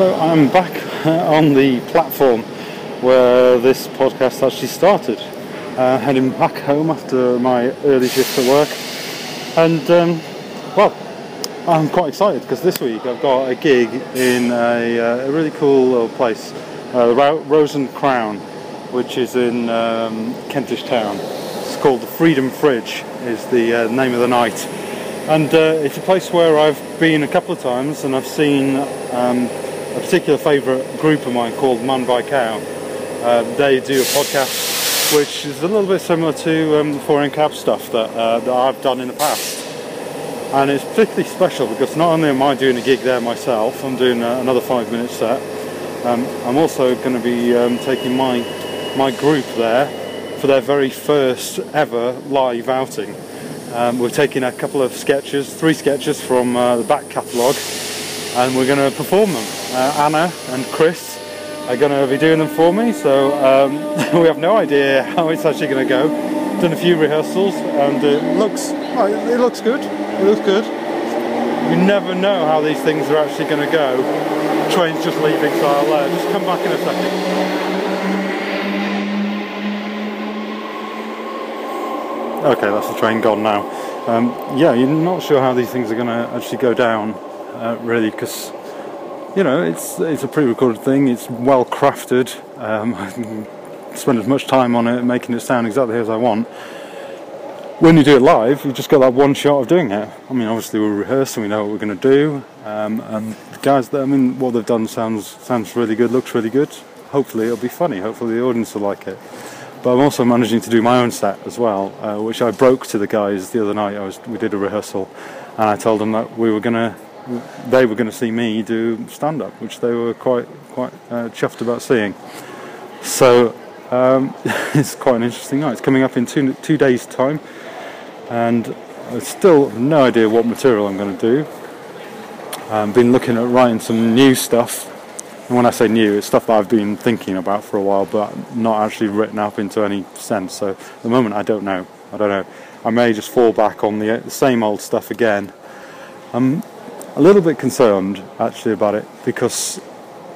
So I'm back on the platform where this podcast actually started. Uh, heading back home after my early shift at work, and um, well, I'm quite excited because this week I've got a gig in a, uh, a really cool little place, uh, Rose and Crown, which is in um, Kentish Town. It's called the Freedom Fridge, is the uh, name of the night, and uh, it's a place where I've been a couple of times and I've seen um, a particular favourite group of mine called Man by Cow. Uh, they do a podcast which is a little bit similar to um, the 4am Cab stuff that, uh, that I've done in the past. And it's particularly special because not only am I doing a gig there myself, I'm doing uh, another five minute set. Um, I'm also going to be um, taking my my group there for their very first ever live outing. Um, we're taking a couple of sketches, three sketches from uh, the back catalogue, and we're going to perform them. Uh, Anna and Chris are going to be doing them for me, so um, we have no idea how it's actually going to go. Done a few rehearsals, and it looks it looks good. It looks good. You never know how these things are actually going to go. Train's just leaving, so I'll uh, just come back in a second. Okay, that's the train gone now. Um, yeah, you're not sure how these things are going to actually go down, uh, really, because you know it's it's a pre-recorded thing. It's well crafted. Um, I spend as much time on it, making it sound exactly as I want. When you do it live, you just got that one shot of doing it. I mean, obviously we're rehearsing, we know what we're going to do, um, and the guys, I mean, what they've done sounds sounds really good, looks really good. Hopefully it'll be funny. Hopefully the audience will like it. But I'm also managing to do my own set as well, uh, which I broke to the guys the other night. I was we did a rehearsal, and I told them that we were gonna, they were gonna see me do stand up, which they were quite quite uh, chuffed about seeing. So um, it's quite an interesting night. It's coming up in two two days' time, and I still have no idea what material I'm going to do. I've been looking at writing some new stuff. And when I say new, it's stuff that I've been thinking about for a while, but not actually written up into any sense. So at the moment, I don't know. I don't know. I may just fall back on the, the same old stuff again. I'm a little bit concerned actually about it because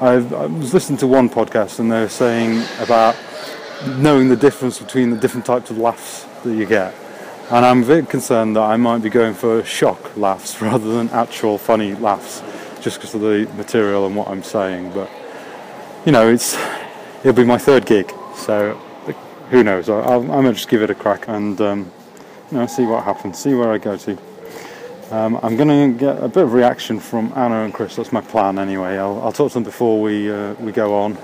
I've, I was listening to one podcast and they were saying about knowing the difference between the different types of laughs that you get. And I'm a bit concerned that I might be going for shock laughs rather than actual funny laughs just because of the material and what I'm saying. But you know, it's it'll be my third gig, so who knows? I'll, I'll, I'm gonna just give it a crack and um, you know see what happens, see where I go to. Um, I'm going to get a bit of reaction from Anna and Chris. That's my plan anyway. I'll, I'll talk to them before we uh, we go on,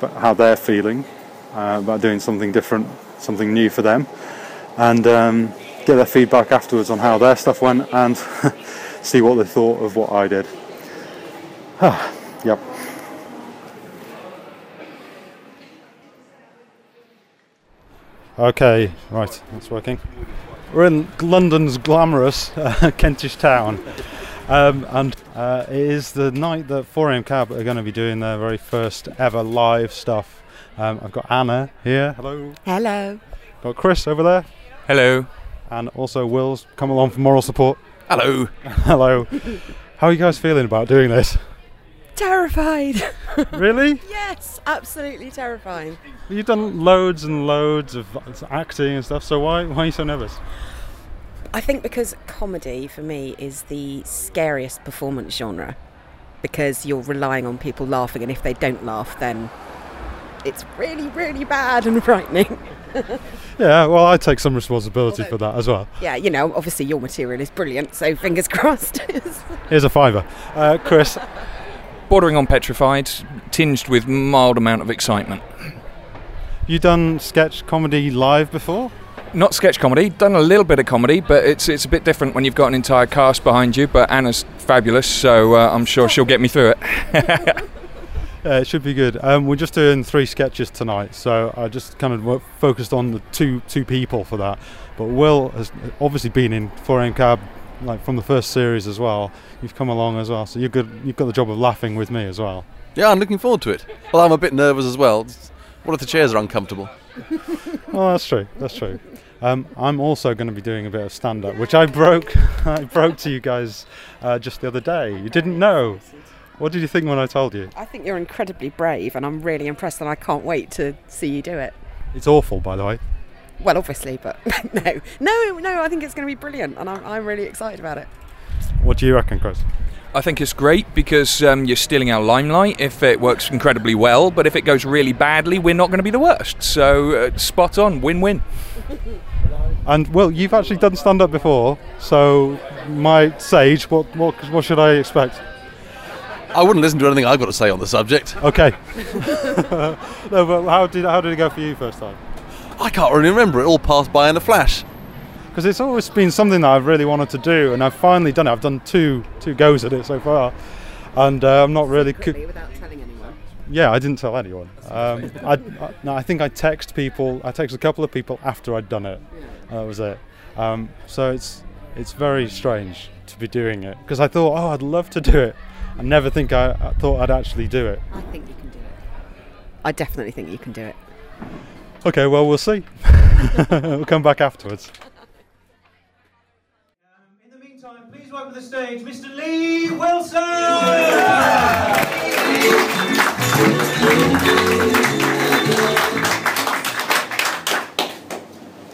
but how they're feeling uh, about doing something different, something new for them, and um, get their feedback afterwards on how their stuff went and see what they thought of what I did. yep. Okay, right, that's working. We're in London's glamorous uh, Kentish town, um, and uh, it is the night that 4am Cab are going to be doing their very first ever live stuff. Um, I've got Anna here. Hello. Hello. Got Chris over there, Hello. and also Will's come along for moral support. Hello. Hello. How are you guys feeling about doing this? Terrified. really? yes, absolutely terrifying. You've done loads and loads of acting and stuff, so why why are you so nervous? I think because comedy for me is the scariest performance genre because you're relying on people laughing, and if they don't laugh, then it's really, really bad and frightening. Yeah, well, I take some responsibility for that as well. yeah, you know, obviously your material is brilliant, so fingers crossed. Here's a fiver. Uh, Chris, Bordering on petrified, tinged with mild amount of excitement. you done sketch comedy live before? Not sketch comedy, done a little bit of comedy, but it's it's a bit different when you've got an entire cast behind you. But Anna's fabulous, so uh, I'm sure she'll get me through it. Yeah, it should be good. Um, we're just doing three sketches tonight, so I just kind of focused on the two two people for that. But Will has obviously been in 4am Cab like from the first series as well. You've come along as well, so you're good. You've got the job of laughing with me as well. Yeah, I'm looking forward to it. Well, I'm a bit nervous as well. What if the chairs are uncomfortable? Oh, that's true. That's true. Um, I'm also going to be doing a bit of stand-up, which I broke. I broke to you guys uh, just the other day. You didn't know. What did you think when I told you? I think you're incredibly brave, and I'm really impressed, and I can't wait to see you do it. It's awful, by the way. Well, obviously, but no, no, no. I think it's going to be brilliant, and I'm, I'm really excited about it. What do you reckon, Chris? I think it's great because um, you're stealing our limelight if it works incredibly well, but if it goes really badly, we're not going to be the worst. So, uh, spot on, win win. And well, you've actually done stand up before, so my sage, what, what, what should I expect? I wouldn't listen to anything I've got to say on the subject. Okay. no, but how did how did it go for you first time? I can't really remember. It all passed by in a flash. Because it's always been something that I've really wanted to do, and I've finally done it. I've done two two goes at it so far, and uh, I'm not really. Co- without telling anyone. yeah, I didn't tell anyone. Um, I, I, no, I think I text people. I text a couple of people after I'd done it. That was it. Um, so it's it's very strange to be doing it because I thought, oh, I'd love to do it. I never think I, I thought I'd actually do it. I think you can do it. I definitely think you can do it. Okay, well we'll see. we'll come back afterwards. In the meantime, please welcome to the stage Mr. Lee Wilson!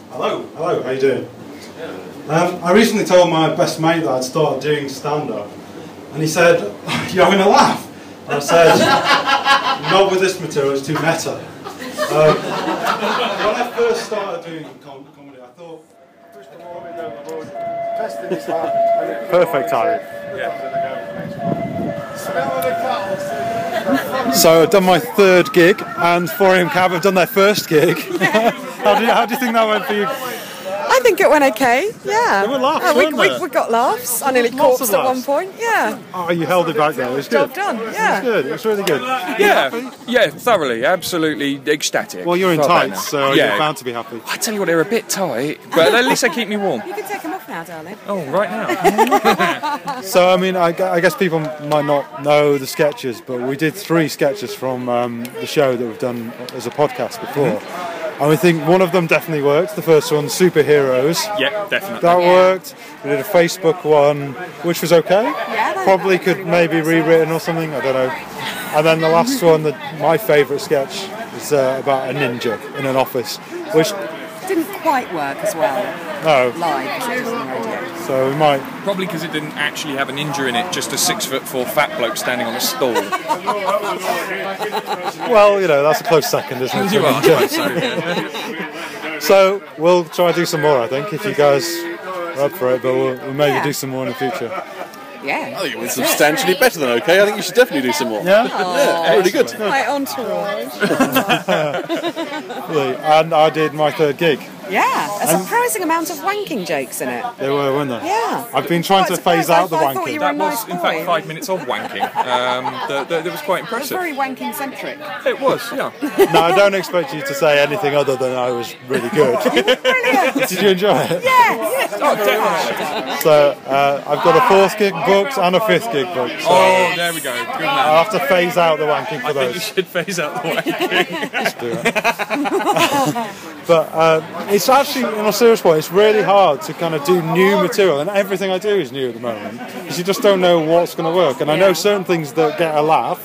Hello, hello, how you doing? Um, I recently told my best mate that I'd started doing stand-up, and he said, "You're having a laugh." And I said, "Not with this material; it's too meta." Um, when I first started doing com- comedy, I thought. Perfect timing. So I've done my third gig, and 4am Cab have done their first gig. how, do you, how do you think that went for you? I think it went okay. Yeah. There were laughs, Uh, we, weren't we, there? we got laughs. I nearly Lots corpsed at one point. Yeah. Oh, you held it back though. It was good. Job done. It was good. It was really good. Yeah, yeah, thoroughly, absolutely ecstatic. Well, you're in Felt tights, so yeah. you're bound to be happy. I tell you what, they're a bit tight, but at least they keep me warm. You can take them off now, darling. Oh, right now. So, I mean, I, I guess people might not know the sketches, but we did three sketches from um, the show that we've done as a podcast before. And we think one of them definitely worked. The first one, Superheroes. yeah, definitely. That worked. We did a Facebook one, which was okay. Yeah, Probably could maybe rewritten or something. I don't know. And then the last one, that my favourite sketch, is uh, about a ninja in an office, which Didn't quite work as well no. live as it does on the radio. So we might. Probably because it didn't actually have an injury in it, just a six foot four fat bloke standing on a stool. Well, you know, that's a close second, isn't it? you a are. ninja? So we'll try and do some more, I think, if you guys are up for it. But we'll, we'll maybe Yeah. do some more in the future. Yeah. I think it was substantially better than okay. I think you should definitely do some more. Yeah. Oh. Yeah, really good. My entourage. And I did my third gig. Yeah. A surprising amount of wanking jokes in it. There were, weren't there? Yeah. I've been trying Quite to phase surprised. I out the thought- I wanking. you were a That was, nice in fact, five minutes of wanking. Um, that, that, that was quite impressive. It was impressive. very wanking centric. It was, yeah. No, I don't expect you to say anything other than I was really good. Brilliant. Did you enjoy it? Yeah. yeah. Oh, definitely. So uh, I've got a fourth gig booked and a fifth gig booked. So Oh, there we go. Good man. I'll have to phase out the wanking for I think you should phase out the wanking. Just do it. But uh, it's actually, in a serious point, it's really hard to kind of do new material, and everything I do is new at the moment because you just don't know what's going to work. And I know certain things that get a laugh,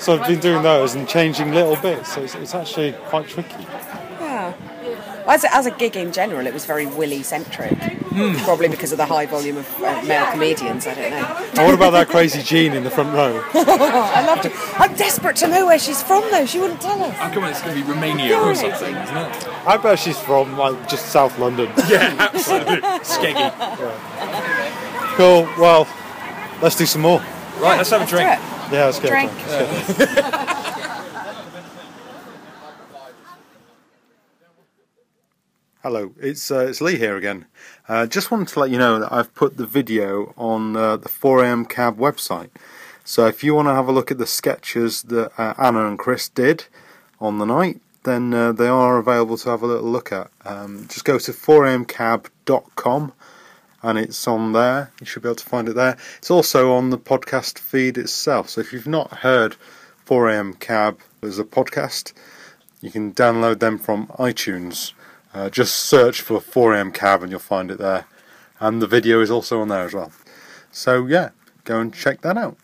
so I've been doing those and changing little bits. So it's, it's actually quite tricky. Yeah. As a, as a gig in general, it was very Willy centric. Probably because of the high volume of uh, male comedians. I don't know. And what about that crazy Jean in the front row? I loved it. I'm desperate to know where she's from, though. She wouldn't tell us. I come on, it's going to be Romania or something, isn't it? I bet she's from like just South London. Yeah, absolutely. Skeggy. Cool. Well, let's do some more. Right, let's have a drink. Yeah, let's get Drink. it. Let's get Hello, it's uh, it's Lee here again. Uh, just wanted to let you know that I've put the video on uh, the 4am Cab website. So if you want to have a look at the sketches that uh, Anna and Chris did on the night, then uh, they are available to have a little look at. Um, just go to 4amcab.com and it's on there. You should be able to find it there. It's also on the podcast feed itself. So if you've not heard 4am Cab as a podcast, you can download them from iTunes. Uh, just search for 4am Cab and you'll find it there. And the video is also on there as well. So yeah, go and check that out.